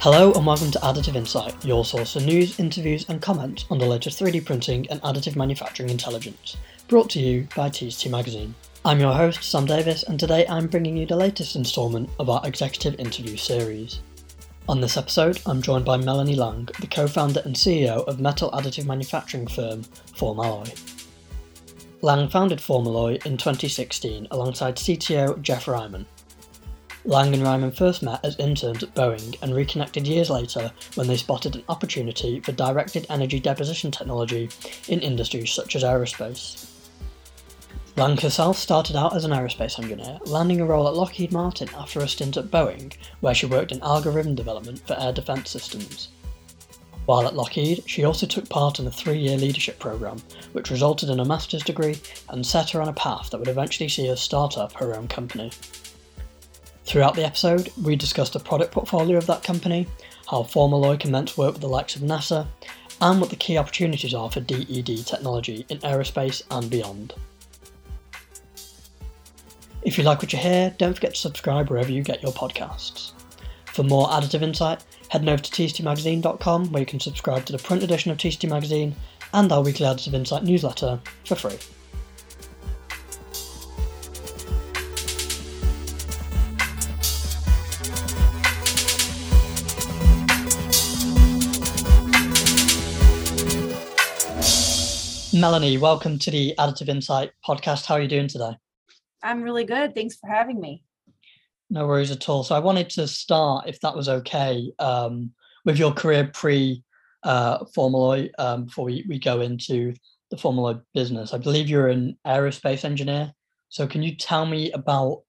Hello and welcome to Additive Insight, your source for news, interviews, and comments on the latest 3D printing and additive manufacturing intelligence, brought to you by TCT Magazine. I'm your host, Sam Davis, and today I'm bringing you the latest instalment of our executive interview series. On this episode, I'm joined by Melanie Lang, the co founder and CEO of metal additive manufacturing firm Formalloy. Lang founded Formalloy in 2016 alongside CTO Jeff Reiman, Lang and Ryman first met as interns at Boeing and reconnected years later when they spotted an opportunity for directed energy deposition technology in industries such as aerospace. Lang herself started out as an aerospace engineer, landing a role at Lockheed Martin after a stint at Boeing, where she worked in algorithm development for air defense systems. While at Lockheed, she also took part in a three year leadership program, which resulted in a master's degree and set her on a path that would eventually see her start up her own company. Throughout the episode, we discussed the product portfolio of that company, how Formalloy can meant work with the likes of NASA, and what the key opportunities are for DED technology in aerospace and beyond. If you like what you hear, don't forget to subscribe wherever you get your podcasts. For more additive insight, head over to tctmagazine.com where you can subscribe to the print edition of TCT Magazine and our weekly Additive Insight newsletter for free. Melanie, welcome to the Additive Insight podcast. How are you doing today? I'm really good. Thanks for having me. No worries at all. So I wanted to start, if that was okay, um, with your career pre uh, Formalloy um, before we, we go into the Formalloy business. I believe you're an aerospace engineer. So can you tell me about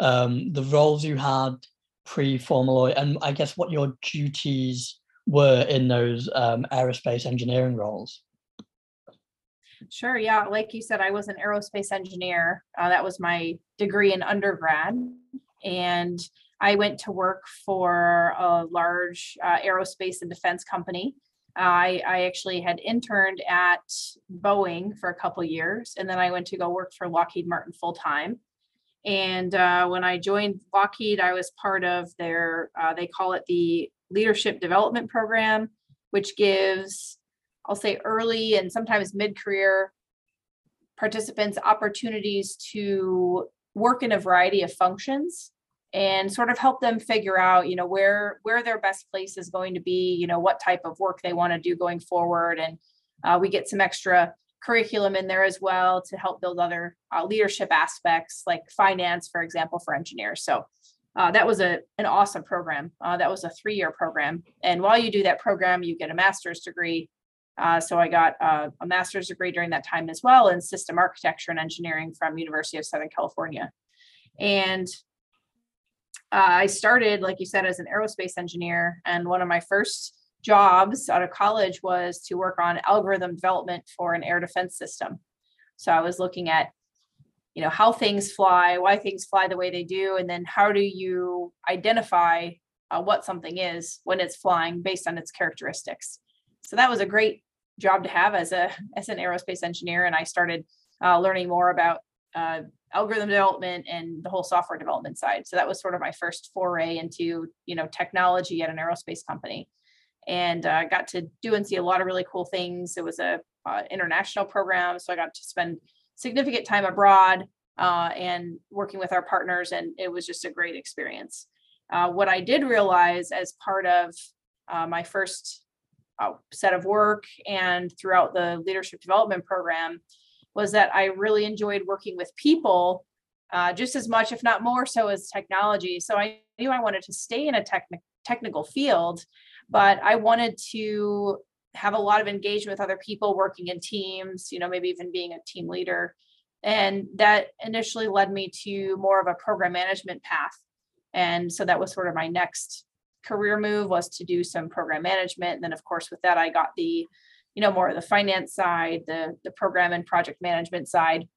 um, the roles you had pre Formalloy and I guess what your duties were in those um, aerospace engineering roles? Sure. Yeah. Like you said, I was an aerospace engineer. Uh, that was my degree in undergrad. And I went to work for a large uh, aerospace and defense company. I, I actually had interned at Boeing for a couple years, and then I went to go work for Lockheed Martin full time. And uh, when I joined Lockheed, I was part of their, uh, they call it the Leadership Development Program, which gives I'll say early and sometimes mid-career participants opportunities to work in a variety of functions and sort of help them figure out you know where where their best place is going to be you know what type of work they want to do going forward. And uh, we get some extra curriculum in there as well to help build other uh, leadership aspects like finance for example for engineers. So uh, that was a an awesome program. Uh, that was a three year program. And while you do that program you get a master's degree uh, so I got uh, a master's degree during that time as well in system architecture and engineering from University of Southern California. And uh, I started, like you said, as an aerospace engineer. And one of my first jobs out of college was to work on algorithm development for an air defense system. So I was looking at, you know, how things fly, why things fly the way they do, and then how do you identify uh, what something is when it's flying based on its characteristics. So that was a great job to have as a as an aerospace engineer, and I started uh, learning more about uh, algorithm development and the whole software development side. So that was sort of my first foray into you know technology at an aerospace company, and uh, got to do and see a lot of really cool things. It was a uh, international program, so I got to spend significant time abroad uh, and working with our partners, and it was just a great experience. Uh, what I did realize as part of my first set of work and throughout the leadership development program was that I really enjoyed working with people uh, just as much, if not more so, as technology. So I knew I wanted to stay in a techni- technical field, but I wanted to have a lot of engagement with other people, working in teams, you know, maybe even being a team leader. And that initially led me to more of a program management path. And so that was sort of my next career move was to do some program management. And then of course with that I got the, you know, more of the finance side, the the program and project management side.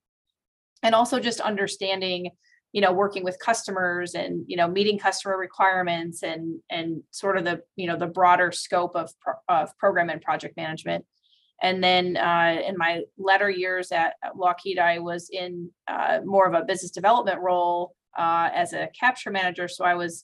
And also just understanding, you know, working with customers and, you know, meeting customer requirements and and sort of the, you know, the broader scope of of program and project management. And then uh, in my latter years at, at Lockheed, I was in uh, more of a business development role uh, as a capture manager. So I was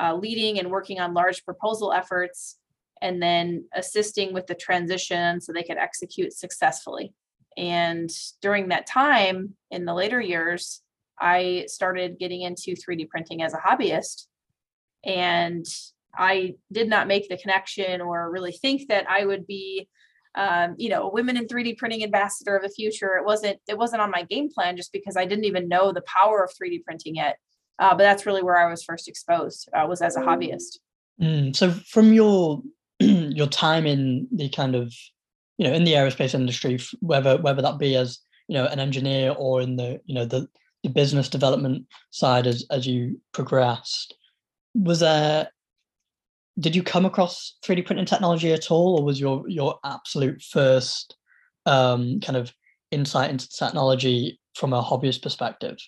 uh, leading and working on large proposal efforts, and then assisting with the transition so they could execute successfully. And during that time, in the later years, I started getting into 3D printing as a hobbyist. And I did not make the connection or really think that I would be, um, you know, a women in 3D printing ambassador of the future. It wasn't. It wasn't on my game plan just because I didn't even know the power of 3D printing yet. Uh, but that's really where I was first exposed. Uh, was as a hobbyist. Mm, so from your your time in the kind of you know in the aerospace industry, whether whether that be as you know an engineer or in the you know the, the business development side as as you progressed, was there did you come across 3D printing technology at all, or was your your absolute first um, kind of insight into technology from a hobbyist perspective?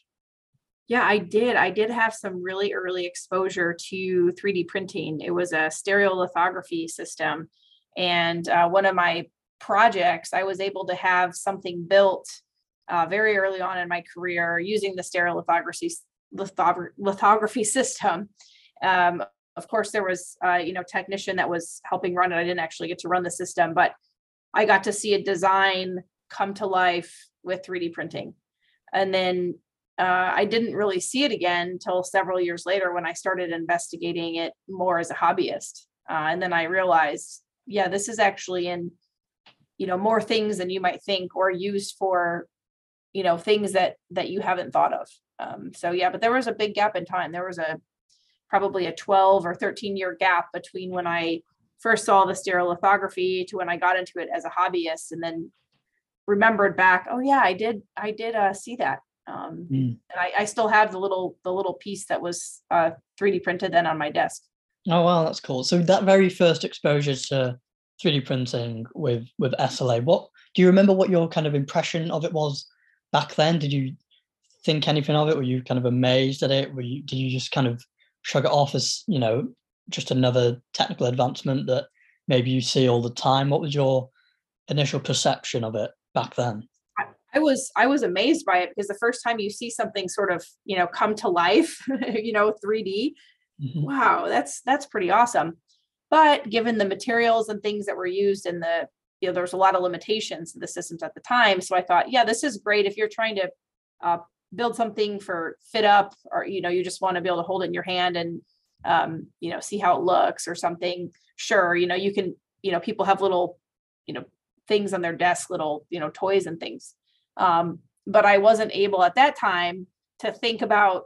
Yeah, I did. I did have some really early exposure to 3D printing. It was a stereolithography system, and uh, one of my projects, I was able to have something built uh, very early on in my career using the stereolithography lithography system. Um, of course there was uh, you know technician that was helping run it i didn't actually get to run the system but i got to see a design come to life with 3d printing and then uh, i didn't really see it again until several years later when i started investigating it more as a hobbyist. Uh, and then i realized yeah this is actually in you know more things than you might think or used for you know things that that you haven't thought of. Um, so yeah but there was a big gap in time. There was a probably a 12 or 13 year gap between when I first saw the stereolithography to when I got into it as a hobbyist and then remembered back, oh yeah, I did, I did uh, see that. Um, mm. and I, I, still have the little, the little piece that was uh, 3D printed then on my desk. Oh, wow. That's cool. So that very first exposure to 3D printing with, with SLA, what, do you remember what your kind of impression of it was back then? Did you think anything of it? Were you kind of amazed at it? Were you, did you just kind of shrug it off as you know just another technical advancement that maybe you see all the time what was your initial perception of it back then I was I was amazed by it because the first time you see something sort of you know come to life, you know, 3D, mm-hmm. wow, that's that's pretty awesome. But given the materials and things that were used in the you know, there's a lot of limitations to the systems at the time. So I thought, yeah, this is great if you're trying to uh, build something for fit up or you know you just want to be able to hold it in your hand and um, you know see how it looks or something sure you know you can you know people have little you know things on their desk little you know toys and things um, but i wasn't able at that time to think about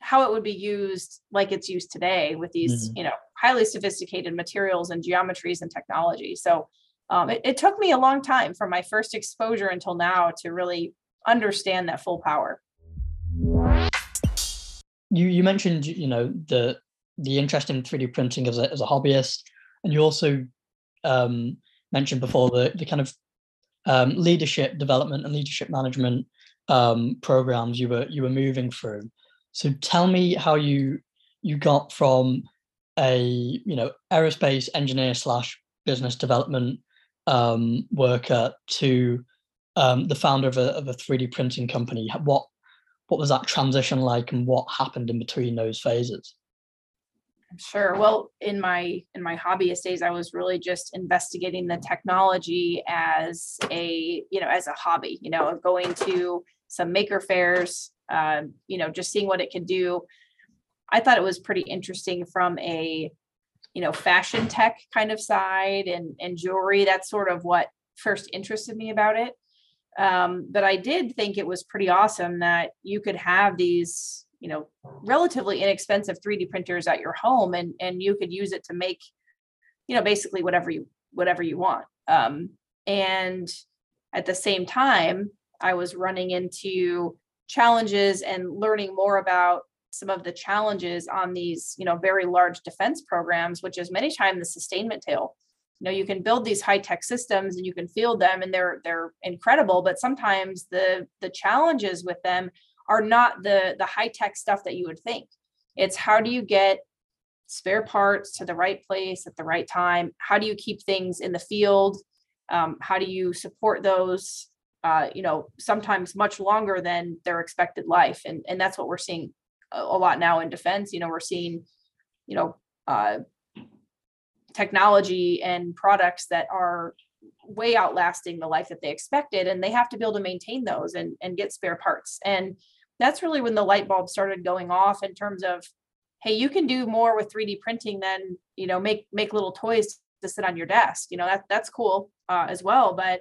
how it would be used like it's used today with these mm-hmm. you know highly sophisticated materials and geometries and technology so um, it, it took me a long time from my first exposure until now to really understand that full power you you mentioned you know the the interest in 3D printing as a as a hobbyist, and you also um, mentioned before the the kind of um, leadership development and leadership management um, programs you were you were moving through. So tell me how you you got from a you know aerospace engineer slash business development um, worker to um, the founder of a, of a 3D printing company. What what was that transition like and what happened in between those phases sure. Well in my in my hobbyist days i was really just investigating the technology as a you know as a hobby you know going to some maker fairs um, you know just seeing what it could do. I thought it was pretty interesting from a you know fashion tech kind of side and and jewelry. That's sort of what first interested me about it. Um, but I did think it was pretty awesome that you could have these, you know, relatively inexpensive 3D printers at your home and and you could use it to make, you know, basically whatever you whatever you want. Um, and at the same time, I was running into challenges and learning more about some of the challenges on these, you know, very large defense programs, which is many times the sustainment tail you know you can build these high tech systems and you can field them and they're they're incredible but sometimes the the challenges with them are not the the high tech stuff that you would think. It's how do you get spare parts to the right place at the right time? How do you keep things in the field? Um, how do you support those uh, you know sometimes much longer than their expected life? And and that's what we're seeing a, lot now in defense. You know we're seeing you know, uh, technology and products that are way outlasting the life that they expected and they have to be able to maintain those and, and get spare parts. And that's really when the light bulb started going off in terms of hey you can do more with 3d printing than you know make make little toys to sit on your desk you know that that's cool uh, as well but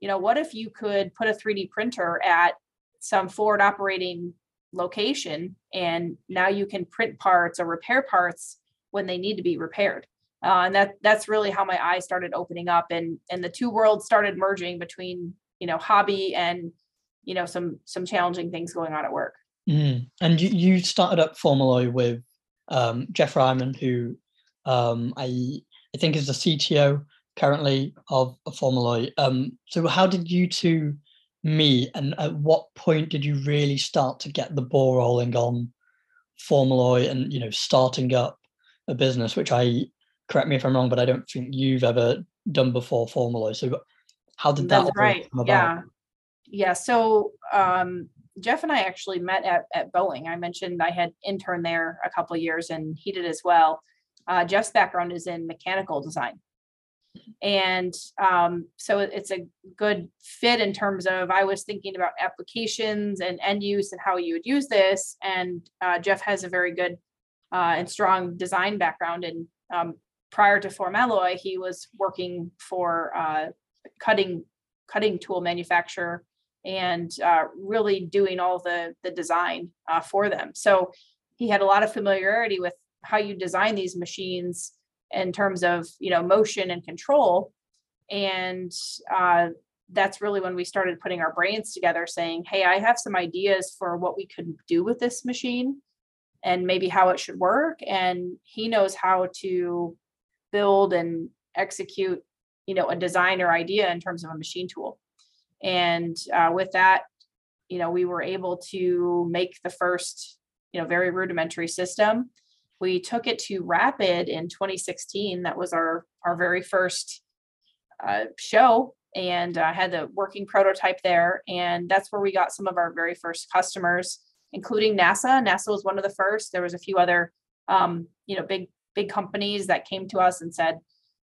you know what if you could put a 3d printer at some forward operating location and now you can print parts or repair parts when they need to be repaired? Uh, and that that's really how my eyes started opening up and and the two worlds started merging between you know hobby and you know some some challenging things going on at work mm. and you, you started up Formalloy with um, jeff ryman who um, i i think is the cto currently of, of Formalloy um, so how did you two meet and at what point did you really start to get the ball rolling on Formalloy and you know starting up a business which i correct me if I'm wrong, but I don't think you've ever done before formally. So how did that That's right. Yeah. Yeah. So um, Jeff and I actually met at, at Boeing. I mentioned I had interned there a couple years and he did as well. Uh, Jeff's background is in mechanical design. And um, so it's a good fit in terms of I was thinking about applications and end use and how you would use this. And uh, Jeff has a very good uh, and strong design background. And um, prior to Formalloy, he was working for uh, cutting cutting tool manufacturer and uh, really doing all the the design uh, for them. So he had a lot of familiarity with how you design these machines in terms of you know motion and control, and uh, that's really when we started putting our brains together, saying, "Hey, I have some ideas for what we could do with this machine." and maybe how it should work and he knows how to build and execute you know a design or idea in terms of a machine tool and uh, with that you know we were able to make the first you know very rudimentary system. We took it to rapid in 2016 that was our our very first uh, show. And uh, had the working prototype there. And that's where we got some of our very first customers including nasa. Nasa was one of the first. There was a few other um, you know big big companies that came to us and said,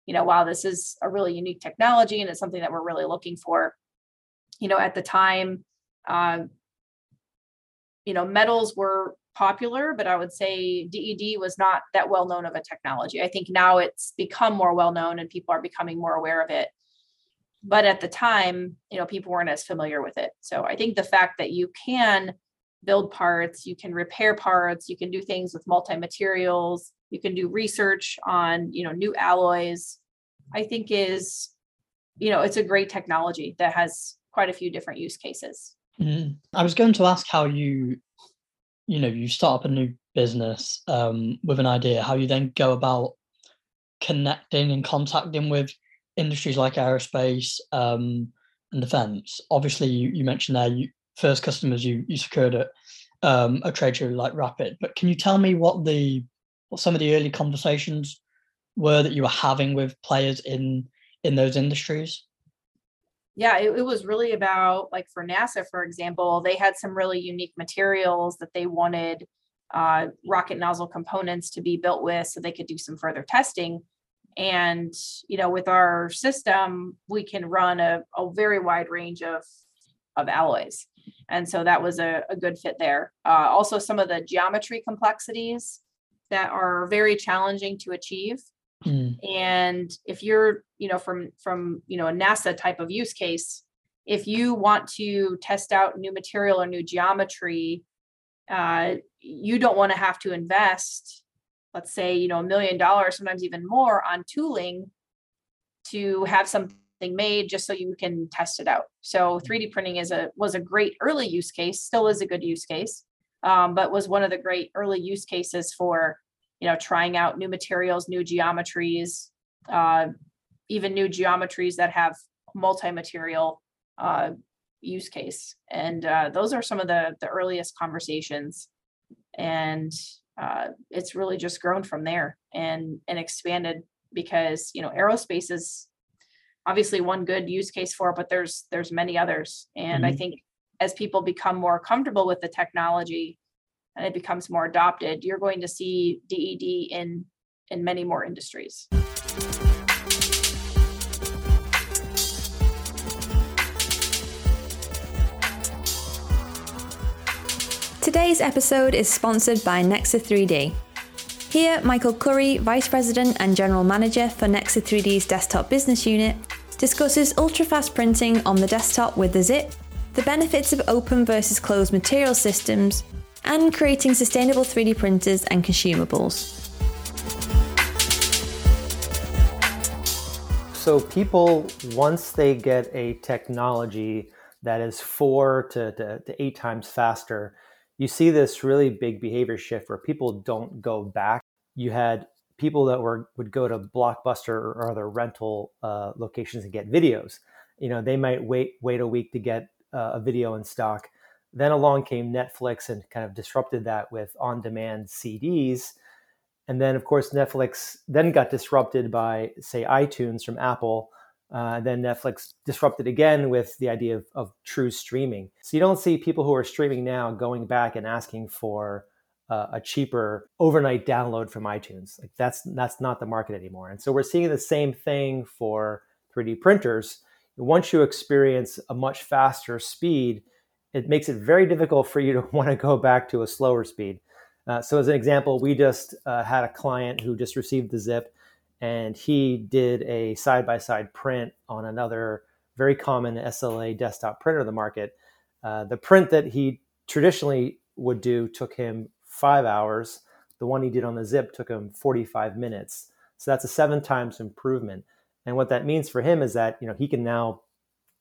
you know, wow, this is a really unique technology and it's something that we're really looking for. You know, at the time, uh, you know, metals were popular, but I would say DED was not that well known of a technology. I think now it's become more well known and people are becoming more aware of it. But at the time, you know, people weren't as familiar with it. So I think the fact that you can build parts, you can repair parts, you can do things with multi materials, you can do research on you know new alloys i think is you know it's a great technology that has quite a few different use cases mm. i was going to ask how you you know you start up a new business um, with an idea how you then go about connecting and contacting with industries like aerospace um, and defense obviously you, you mentioned there you first customers you you secured at um, a trade show like rapid but can you tell me what the what some of the early conversations were that you were having with players in in those industries? Yeah, it, it was really about like for NASA, for example, they had some really unique materials that they wanted uh, rocket nozzle components to be built with so they could do some further testing. And, you know, with our system, we can run a, a very wide range of, of alloys. And so that was a, a good fit there. Uh, also, some of the geometry complexities that are very challenging to achieve. Mm. And if you're, you know, from from you know a NASA type of use case, if you want to test out new material or new geometry, uh, you don't want to have to invest, let's say, you know, a million dollars, sometimes even more, on tooling to have something made just so you can test it out. So 3D printing is a was a great early use case, still is a good use case um, but was one of the great early use cases for you know trying out new materials new geometries uh, even new geometries that have multi-material uh, use case. And uh, those are some of the the earliest conversations. And uh, it's really just grown from there and and expanded because you know aerospace is obviously one good use case for it but there's there's many others. And mm-hmm. i think as people become more comfortable with the technology, and it becomes more adopted, you're going to see DED in in many more industries. Today's episode is sponsored by Nexa 3D. Here, Michael Curry, Vice President and General Manager for Nexa 3D's desktop business unit, discusses ultra-fast printing on the desktop with the XiP, the benefits of open versus closed material systems, and creating sustainable 3D printers and consumables. So, people, once they get a technology that is four to, to, to, eight times faster, you see this really big behavior shift where people don't go back. You had people that were would go to Blockbuster or other rental uh, locations and get videos. You know, they might wait wait a week to get uh, a video in stock. Then along came Netflix and kind of disrupted that with on-demand CDs and then of course netflix then got disrupted by say itunes from apple. Uh, then netflix disrupted again with the idea of, of, true streaming. So you don't see people who are streaming now going back and asking for uh, a cheaper overnight download from itunes. Like that's that's not the market anymore. And so we're seeing the same thing for 3d printers. Once you experience a much faster speed it makes it very difficult for you to want to go back to a slower speed uh, so, as an example, we just uh, had a client who just received the XiP, and he did a side by side print on another very common SLA desktop printer in the market. Uh, the print that he traditionally would do took him five hours. The one he did on the XiP took him 45 minutes. So that's a seven times improvement. And what that means for him is that you know he can now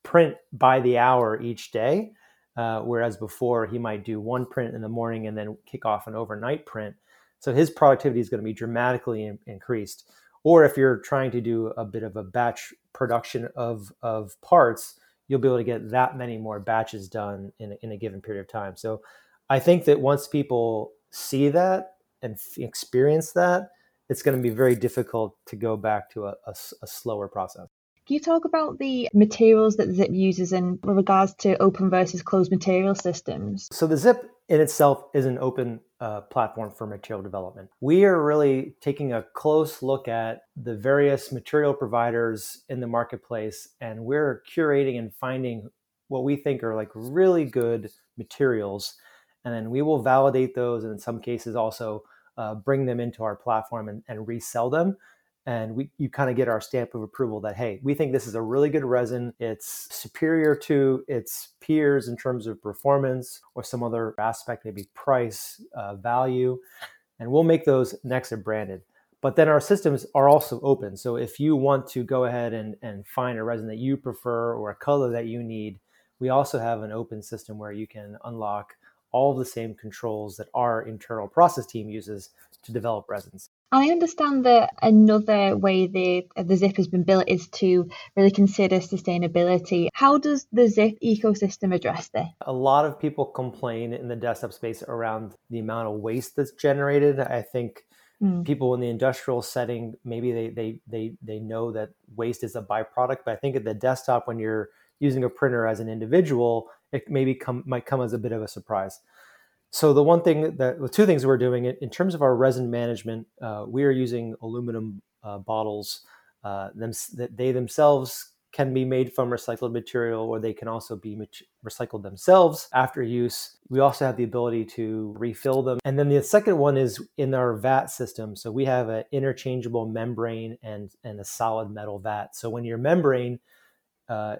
print by the hour each day uh, whereas before he might do one print in the morning and then kick off an overnight print. So his productivity is going to be dramatically in- increased. Or if you're trying to do a bit of a batch production of, of parts, you'll be able to get that many more batches done in a, in a given period of time. So I think that once people see that and f- experience that, it's going to be very difficult to go back to a, a, a slower process. Can you talk about the materials that XiP uses in regards to open versus closed material systems? So the XiP in itself is an open uh, platform for material development. We are really taking a close look at the various material providers in the marketplace, and we're curating and finding what we think are like really good materials, and then we will validate those, and in some cases also uh, bring them into our platform and, and resell them and we you kind of get our stamp of approval that hey we think this is a really good resin. It's superior to its peers in terms of performance or some other aspect maybe price uh, value and we'll make those nexa branded. But then our systems are also open so if you want to go ahead and, and find a resin that you prefer or a color that you need we also have an open system where you can unlock all of the same controls that our internal process team uses to develop resins I understand that another way the the XiP has been built is to really consider sustainability. How does the XiP ecosystem address this? A lot of people complain in the desktop space around the amount of waste that's generated. I think mm. people in the industrial setting maybe they, they they they know that waste is a byproduct, but I think at the desktop when you're using a printer as an individual, it maybe come might come as a bit of a surprise. So the one thing that the two things we're doing in terms of our resin management, uh, we are using aluminum uh, bottles. Uh, them, that they themselves can be made from recycled material, or they can also be mat- recycled themselves after use. We also have the ability to refill them. And then the second one is in our vat system. So we have an interchangeable membrane and and a solid metal vat. So when your membrane uh,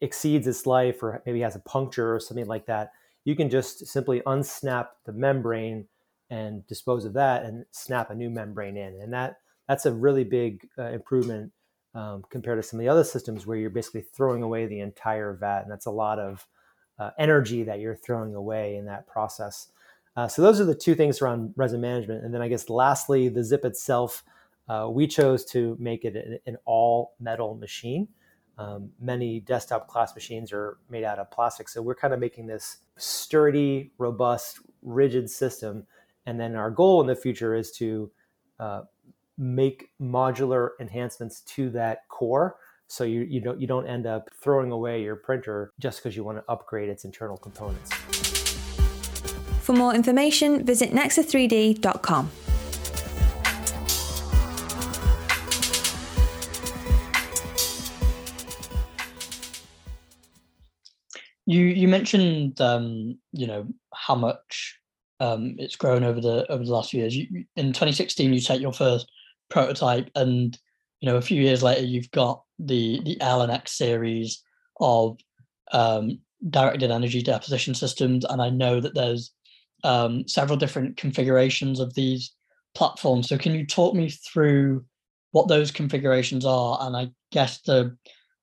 exceeds its life, or maybe has a puncture or something like that you can just simply unsnap the membrane and dispose of that and snap a new membrane in. And that that's a really big uh, improvement um, compared to some of the other systems where you're basically throwing away the entire vat. And that's a lot of uh, energy that you're throwing away in that process. Uh, so those are the two things around resin management. And then I guess lastly, the XiP itself, uh, we chose to make it an, an all metal machine. Um, many desktop class machines are made out of plastic. So we're kind of making this sturdy, robust, rigid system. And then our goal in the future is to uh, make modular enhancements to that core so you, you don't you don't end up throwing away your printer just because you want to upgrade its internal components. For more information, visit nexa3d.com. You you mentioned um, you know how much um, it's grown over the over the last few years. You, in 2016, you take your first prototype, and you know a few years later, you've got the the L and X series of um, directed energy deposition systems, and I know that there's um, several different configurations of these platforms. So can you talk me through what those configurations are, and I guess the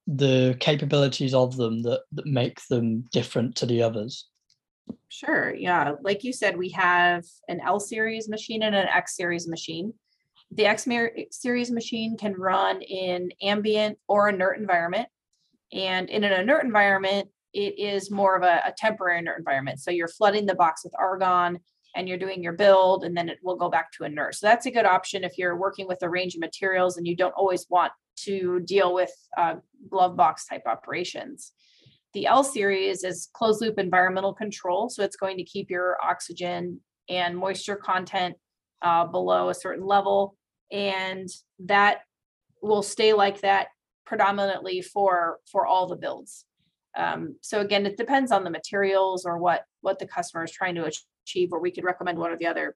the capabilities of them that, that make them different to the others? Sure. Yeah. Like you said, we have an L series machine and an X series machine. The X series machine can run in ambient or inert environment. And in an inert environment, it is more of a, a temporary inert environment. So you're flooding the box with argon and you're doing your build and then it will go back to inert. So that's a good option if you're working with a range of materials and you don't always want to deal with uh, glove box type operations. The L series is closed loop environmental control. So it's going to keep your oxygen and moisture content uh, below a certain level. And that will stay like that predominantly for, for all the builds. Um, so again, it depends on the materials or what, what the customer is trying to achieve, or we could recommend one or the other.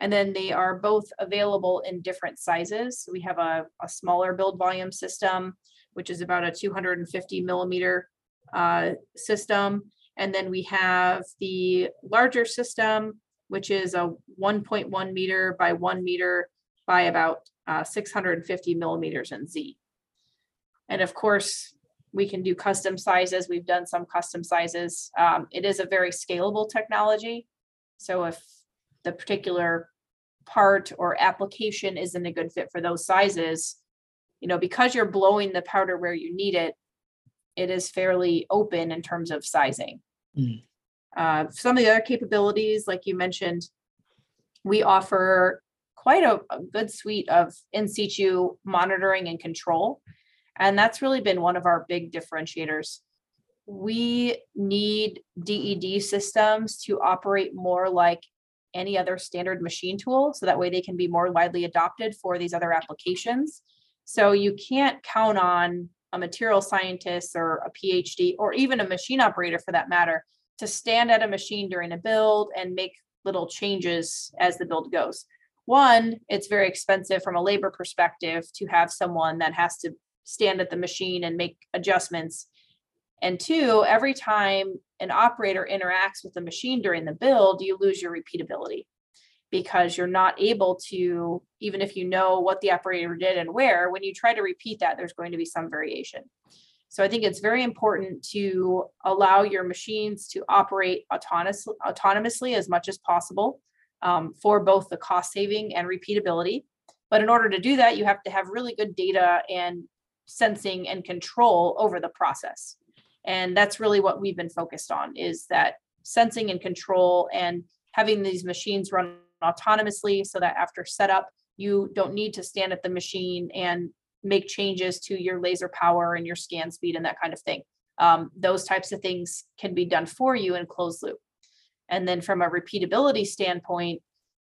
And then they are both available in different sizes. We have a, a smaller build volume system, which is about a 250 millimeter uh, system. And then we have the larger system, which is a 1.1 meter by one meter by about uh, 650 millimeters in Z. And of course, we can do custom sizes. We've done some custom sizes. Um, it is a very scalable technology. So if the particular part or application isn't a good fit for those sizes, you know, because you're blowing the powder where you need it, it is fairly open in terms of sizing. Mm. Uh, some of the other capabilities, like you mentioned, we offer quite a, a good suite of in situ monitoring and control. And that's really been one of our big differentiators. We need DED systems to operate more like any other standard machine tool so that way they can be more widely adopted for these other applications. So you can't count on a material scientist or a PhD or even a machine operator for that matter to stand at a machine during a build and make little changes as the build goes. One, it's very expensive from a labor perspective to have someone that has to stand at the machine and make adjustments. And two, every time an operator interacts with the machine during the build, you lose your repeatability because you're not able to, even if you know what the operator did and where, when you try to repeat that, there's going to be some variation. So I think it's very important to allow your machines to operate autonomous, autonomously as much as possible um, for both the cost saving and repeatability. But in order to do that, you have to have really good data and sensing and control over the process. And that's really what we've been focused on is that sensing and control and having these machines run autonomously so that after setup, you don't need to stand at the machine and make changes to your laser power and your scan speed and that kind of thing. Um, those types of things can be done for you in closed loop. And then from a repeatability standpoint,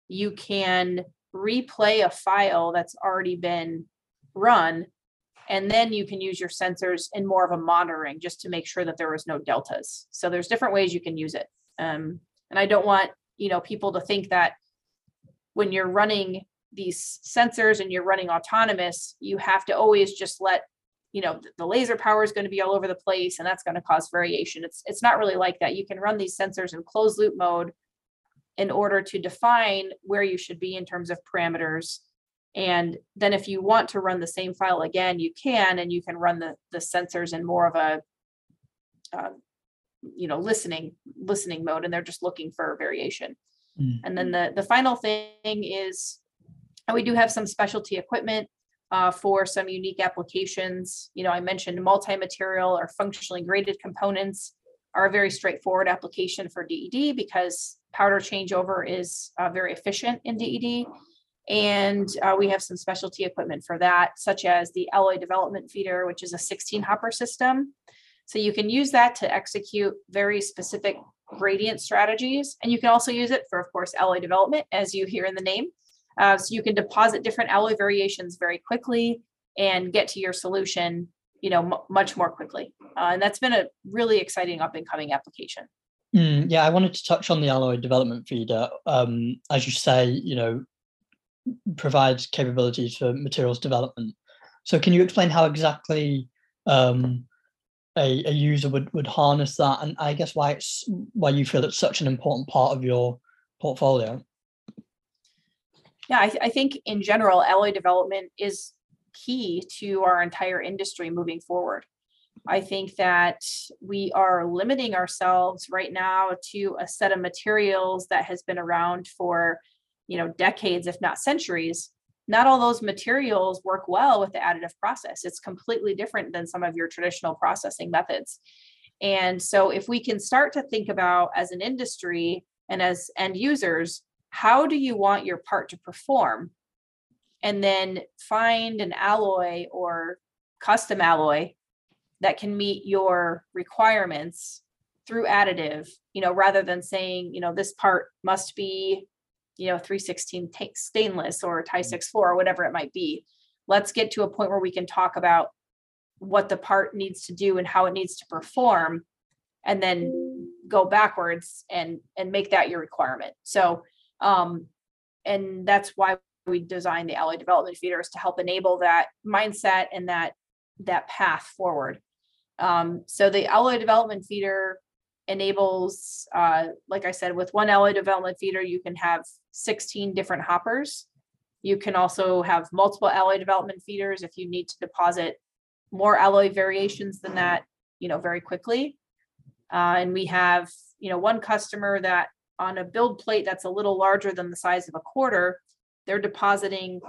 you can replay a file that's already been run and then you can use your sensors in more of a monitoring just to make sure that there was no deltas. So there's different ways you can use it. Um, and I don't want, you know, people to think that when you're running these sensors and you're running autonomous, you have to always just let, you know, the laser power is going to be all over the place and that's going to cause variation. It's it's not really like that. You can run these sensors in closed loop mode in order to define where you should be in terms of parameters and then if you want to run the same file again, you can, and you can run the, the sensors in more of a, uh, you know, listening, listening mode, and they're just looking for variation. Mm. And then the, the final thing is, we do have some specialty equipment uh, for some unique applications. You know, I mentioned multi-material or functionally graded components are a very straightforward application for DED because powder changeover is uh, very efficient in DED. And uh, we have some specialty equipment for that, such as the alloy development feeder, which is a 16 hopper system. So you can use that to execute very specific gradient strategies. And you can also use it for, of course, alloy development, as you hear in the name. Uh, so you can deposit different alloy variations very quickly and get to your solution, you know, m- much more quickly. Uh, and that's been a really exciting up and coming application. Mm, yeah, I wanted to touch on the alloy development feeder. Um, as you say, you know, provides capabilities for materials development. So can you explain how exactly um, a, a user would, would harness that and I guess why it's why you feel it's such an important part of your portfolio? Yeah, I, th- I think in general, alloy development is key to our entire industry moving forward. I think that we are limiting ourselves right now to a set of materials that has been around for, you know, decades, if not centuries. Not all those materials work well with the additive process. It's completely different than some of your traditional processing methods. And so, if we can start to think about as an industry and as end users, how do you want your part to perform? And then find an alloy or custom alloy that can meet your requirements through additive, you know, rather than saying, you know, this part must be, you know, 316 t- stainless or Ti 64 or whatever it might be. Let's get to a point where we can talk about what the part needs to do and how it needs to perform and then go backwards and and make that your requirement. So um and that's why we designed the alloy development feeders to help enable that mindset and that that path forward. Um, so the alloy development feeder enables, uh, like I said, with one alloy development feeder, you can have 16 different hoppers. You can also have multiple alloy development feeders if you need to deposit more alloy variations than that, you know, very quickly. Uh, and we have, you know, one customer that on a build plate that's a little larger than the size of a quarter, they're depositing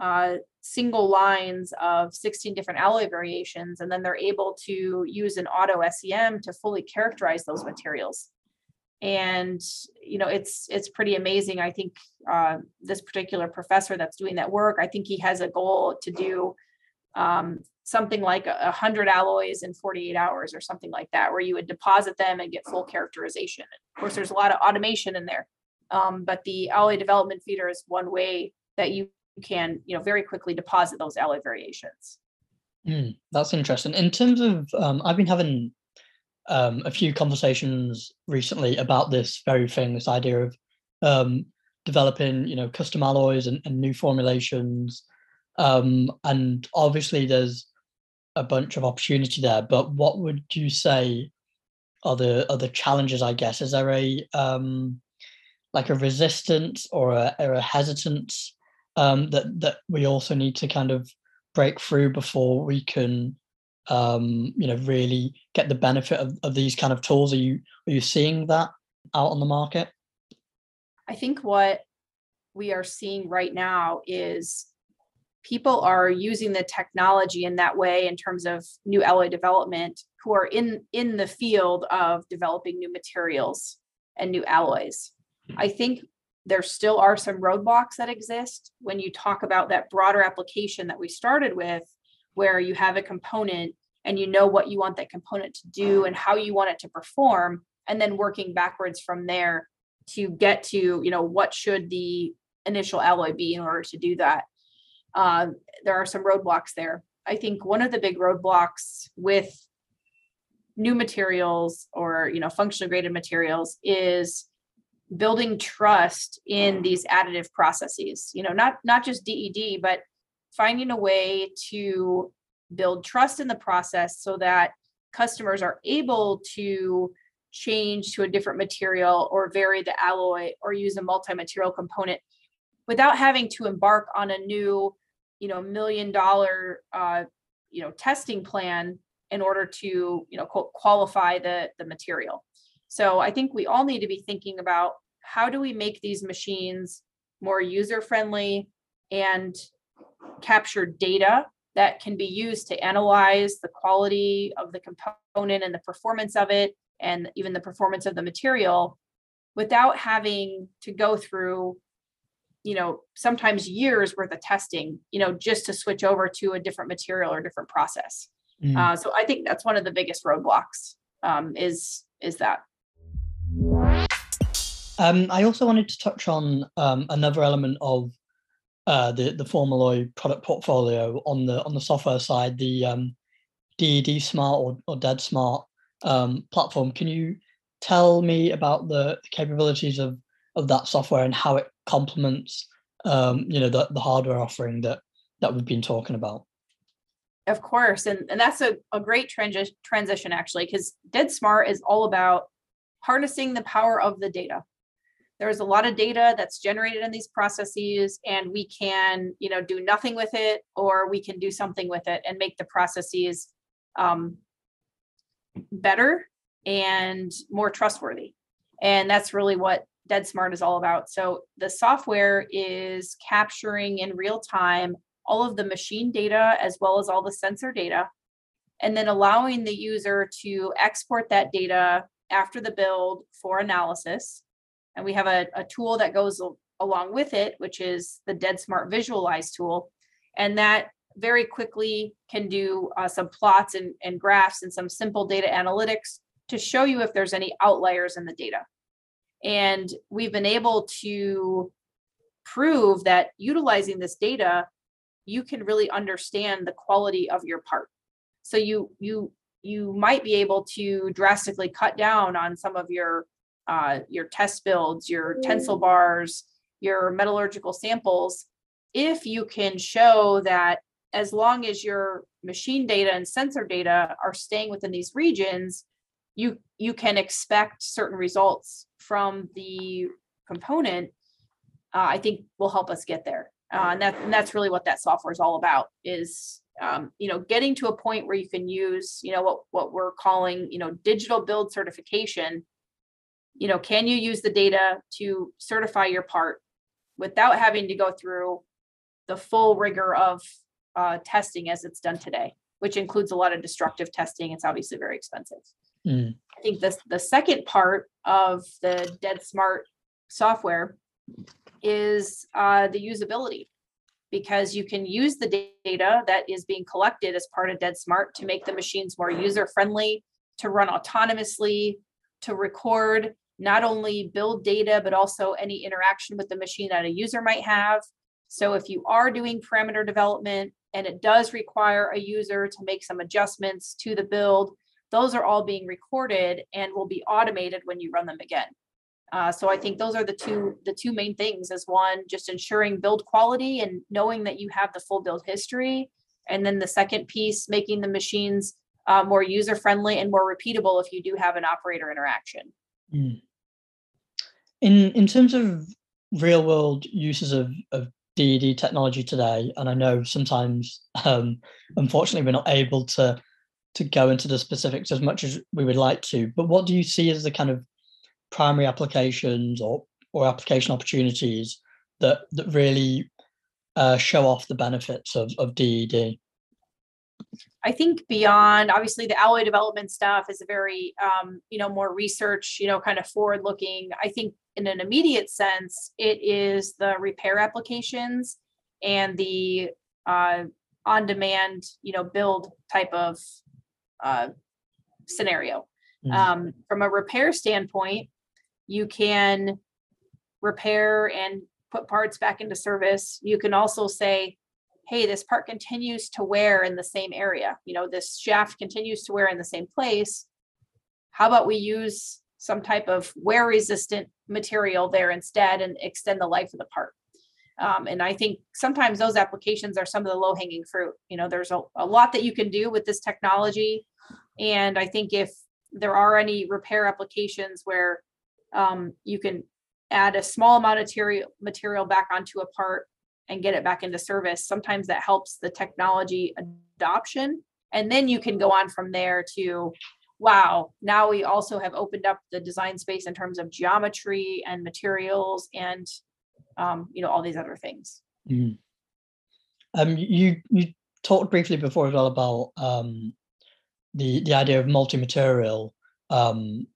uh, single lines of 16 different alloy variations, and then they're able to use an auto SEM to fully characterize those materials. And you know, it's it's pretty amazing. I think uh, this particular professor that's doing that work, I think he has a goal to do um, something like a hundred alloys in 48 hours or something like that, where you would deposit them and get full characterization. Of course, there's a lot of automation in there, um, but the alloy development feeder is one way that you can, you know, very quickly deposit those alloy variations. Mm, that's interesting. In terms of, um, I've been having um, a few conversations recently about this very thing, this idea of um, developing, you know, custom alloys and, and new formulations. Um, and obviously, there's a bunch of opportunity there. But what would you say are the are the challenges? I guess is there a um, like a resistance or a, or a hesitance um, that that we also need to kind of break through before we can um, you know really get the benefit of, of these kind of tools. Are you are you seeing that out on the market? I think what we are seeing right now is people are using the technology in that way in terms of new alloy development who are in in the field of developing new materials and new alloys. I think there still are some roadblocks that exist when you talk about that broader application that we started with where you have a component and you know what you want that component to do and how you want it to perform and then working backwards from there to get to you know what should the initial alloy be in order to do that. Uh, there are some roadblocks there. I think one of the big roadblocks with new materials or you know functionally graded materials is building trust in these additive processes you know not not just ded but finding a way to build trust in the process so that customers are able to change to a different material or vary the alloy or use a multi-material component without having to embark on a new you know million dollar uh, you know testing plan in order to you know quote, qualify the the material so i think we all need to be thinking about how do we make these machines more user friendly and capture data that can be used to analyze the quality of the component and the performance of it and even the performance of the material without having to go through you know sometimes years worth of testing you know just to switch over to a different material or different process mm. uh, so i think that's one of the biggest roadblocks um, is is that Um, I also wanted to touch on um, another element of uh, the the Formalloy product portfolio on the on the software side, the um, DED Smart or, or Dead Smart um, platform. Can you tell me about the, the, capabilities of of that software and how it complements um, you know the, the hardware offering that that we've been talking about? Of course, and and that's a, a great transi- transition actually, because Dead Smart is all about harnessing the power of the data there's a lot of data that's generated in these processes and we can you know do nothing with it or we can do something with it and make the processes um, better and more trustworthy. And that's really what dead smart is all about. So the software is capturing in real time all of the machine data as well as all the sensor data and then allowing the user to export that data after the build for analysis and we have a, a tool that goes along with it, which is the Dead Smart Visualize tool. And that very quickly can do uh, some plots and, and graphs and some simple data analytics to show you if there's any outliers in the data. And we've been able to prove that utilizing this data, you can really understand the quality of your part. So you you you might be able to drastically cut down on some of your uh, your test builds, your tensile bars, your metallurgical samples, if you can show that as long as your machine data and sensor data are staying within these regions, you you can expect certain results from the component. Uh, I think will help us get there, uh, and that and that's really what that software is all about. Is um, you know getting to a point where you can use you know what what we're calling you know digital build certification you know, can you use the data to certify your part without having to go through the full rigor of uh, testing as it's done today, which includes a lot of destructive testing. It's obviously very expensive. Mm. I think this the second part of the Dead Smart software is uh, the usability because you can use the data that is being collected as part of Dead Smart to make the machines more user friendly, to run autonomously, to record not only build data, but also any interaction with the machine that a user might have. So if you are doing parameter development and it does require a user to make some adjustments to the build, those are all being recorded and will be automated when you run them again. Uh, so I think those are the two the two main things is one just ensuring build quality and knowing that you have the full build history, and then the second piece making the machines uh, more user friendly and more repeatable if you do have an operator interaction. Mm in in terms of real world uses of, of DED technology today, and I know sometimes, um, unfortunately, we're not able to to go into the specifics as much as we would like to. But what do you see as the kind of primary applications or or application opportunities that that really uh, show off the benefits of of DED? I think beyond obviously the alloy development stuff is a very um, you know more research you know kind of forward looking. I think in an immediate sense, it is the repair applications and the uh, on demand you know build type of uh, scenario. Mm-hmm. Um, from a repair standpoint, you can repair and put parts back into service. You can also say, hey, this part continues to wear in the same area. You know, this shaft continues to wear in the same place. How about we use some type of wear resistant material there instead and extend the life of the part? Um, and I think sometimes those applications are some of the low hanging fruit. You know, there's a, a lot that you can do with this technology. And I think if there are any repair applications where um, you can add a small amount of material material back onto a part and get it back into service. Sometimes that helps the technology adoption. And then you can go on from there to, wow, now we also have opened up the design space in terms of geometry and materials and, um, you know, all these other things. Mm. Um, you, you talked briefly before as well about um, the, the idea of multi-material um,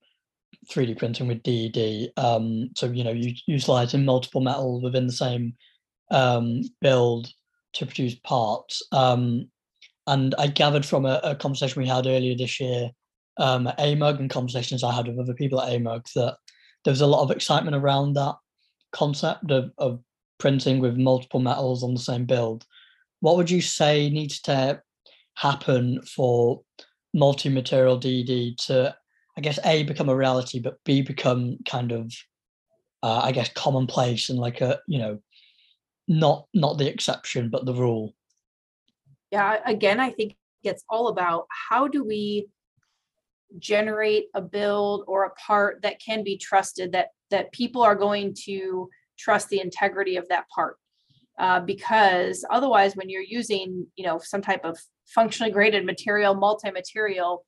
3D printing with DED. Um, so, you know, you utilizing multiple metals within the same um, build to produce parts. Um, and I gathered from a, a, conversation we had earlier this year um, at AMUG and conversations I had with other people at AMUG that there's a lot of excitement around that concept of, of printing with multiple metals on the same build. What would you say needs to happen for multi-material DD to, I guess, A, become a reality, but B, become kind of, uh, I guess, commonplace and like a, you know, not not the exception, but the rule? Yeah, again, I think it's all about how do we generate a build or a part that can be trusted that that people are going to trust the integrity of that part uh, because otherwise when you're using you know some type of functionally graded material multi-material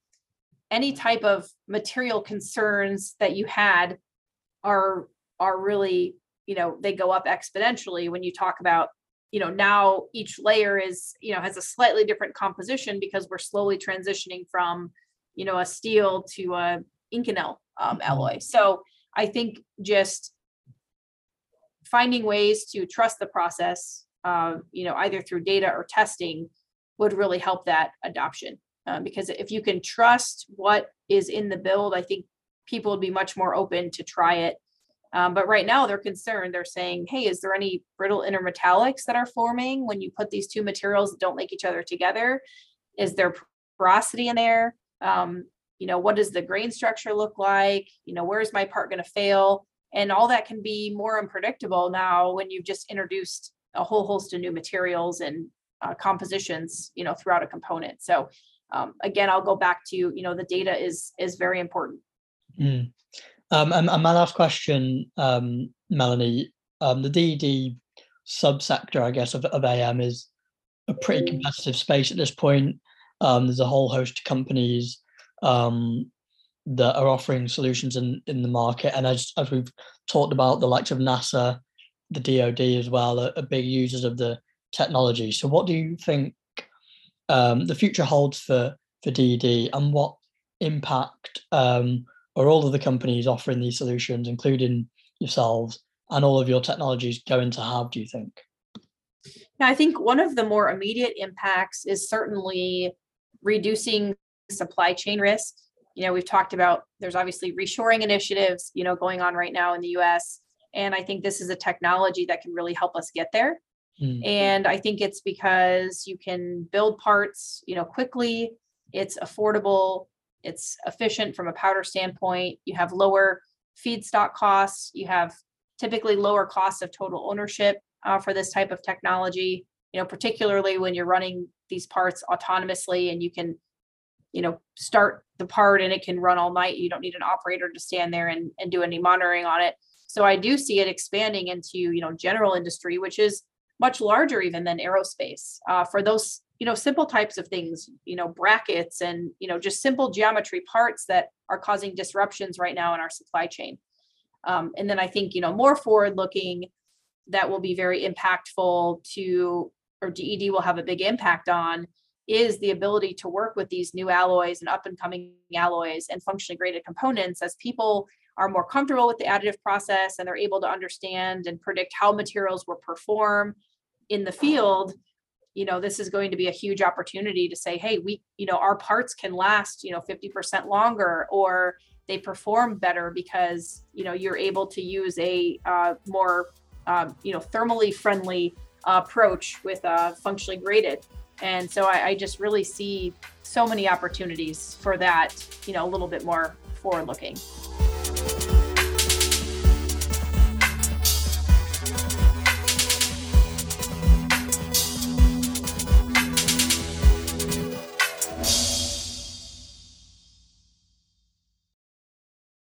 any type of material concerns that you had are are really you know they go up exponentially when you talk about you know now each layer is you know has a slightly different composition because we're slowly transitioning from you know a steel to a inconel um, mm-hmm. alloy so i think just finding ways to trust the process, uh, you know, either through data or testing would really help that adoption. Uh, because if you can trust what is in the build, I think people would be much more open to try it. Um, but right now they're concerned. They're saying, hey, is there any brittle intermetallics that are forming when you put these two materials that don't like each other together? Is there porosity in there? Um, you know, what does the grain structure look like? You know, where is my part going to fail? and all that can be more unpredictable now when you've just introduced a whole host of new materials and uh, compositions you know throughout a component so um, again i'll go back to you know the data is is very important mm. Um, and, and, my last question um, melanie um, the DD subsector i guess of, of am is a pretty mm. competitive space at this point um, there's a whole host of companies um, that are offering solutions in, in the market. And as, as we've talked about, the likes of NASA, the DoD as well, are, are big users of the technology. So, what do you think um, the future holds for for DED, and what impact are all of the companies offering these solutions, including yourselves, and all of your technologies, going to have? Do you think? Yeah, I think one of the more immediate impacts is certainly reducing supply chain risk you know, we've talked about there's obviously reshoring initiatives, you know, going on right now in the US. And I think this is a technology that can really help us get there. Mm. And I think it's because you can build parts, you know, quickly, it's affordable, it's efficient from a powder standpoint, you have lower feedstock costs, you have typically lower costs of total ownership uh, for this type of technology, you know, particularly when you're running these parts autonomously and you can you know start the part and it can run all night. You don't need an operator to stand there and, and do any monitoring on it. So i do see it expanding into you know general industry which is much larger even than aerospace. Uh, for those you know simple types of things you know brackets and you know just simple geometry parts that are causing disruptions right now in our supply chain. Um, and then i think you know more forward looking that will be very impactful to or ded will have a big impact on is the ability to work with these new alloys and up and coming alloys and functionally graded components as people are more comfortable with the additive process and they're able to understand and predict how materials will perform in the field you know this is going to be a huge opportunity to say hey we you know our parts can last you know 50% longer or they perform better because you know you're able to use a uh, more um, you know thermally friendly uh, approach with uh, functionally graded and so I, I just really see so many opportunities for that, you know, a little bit more forward looking.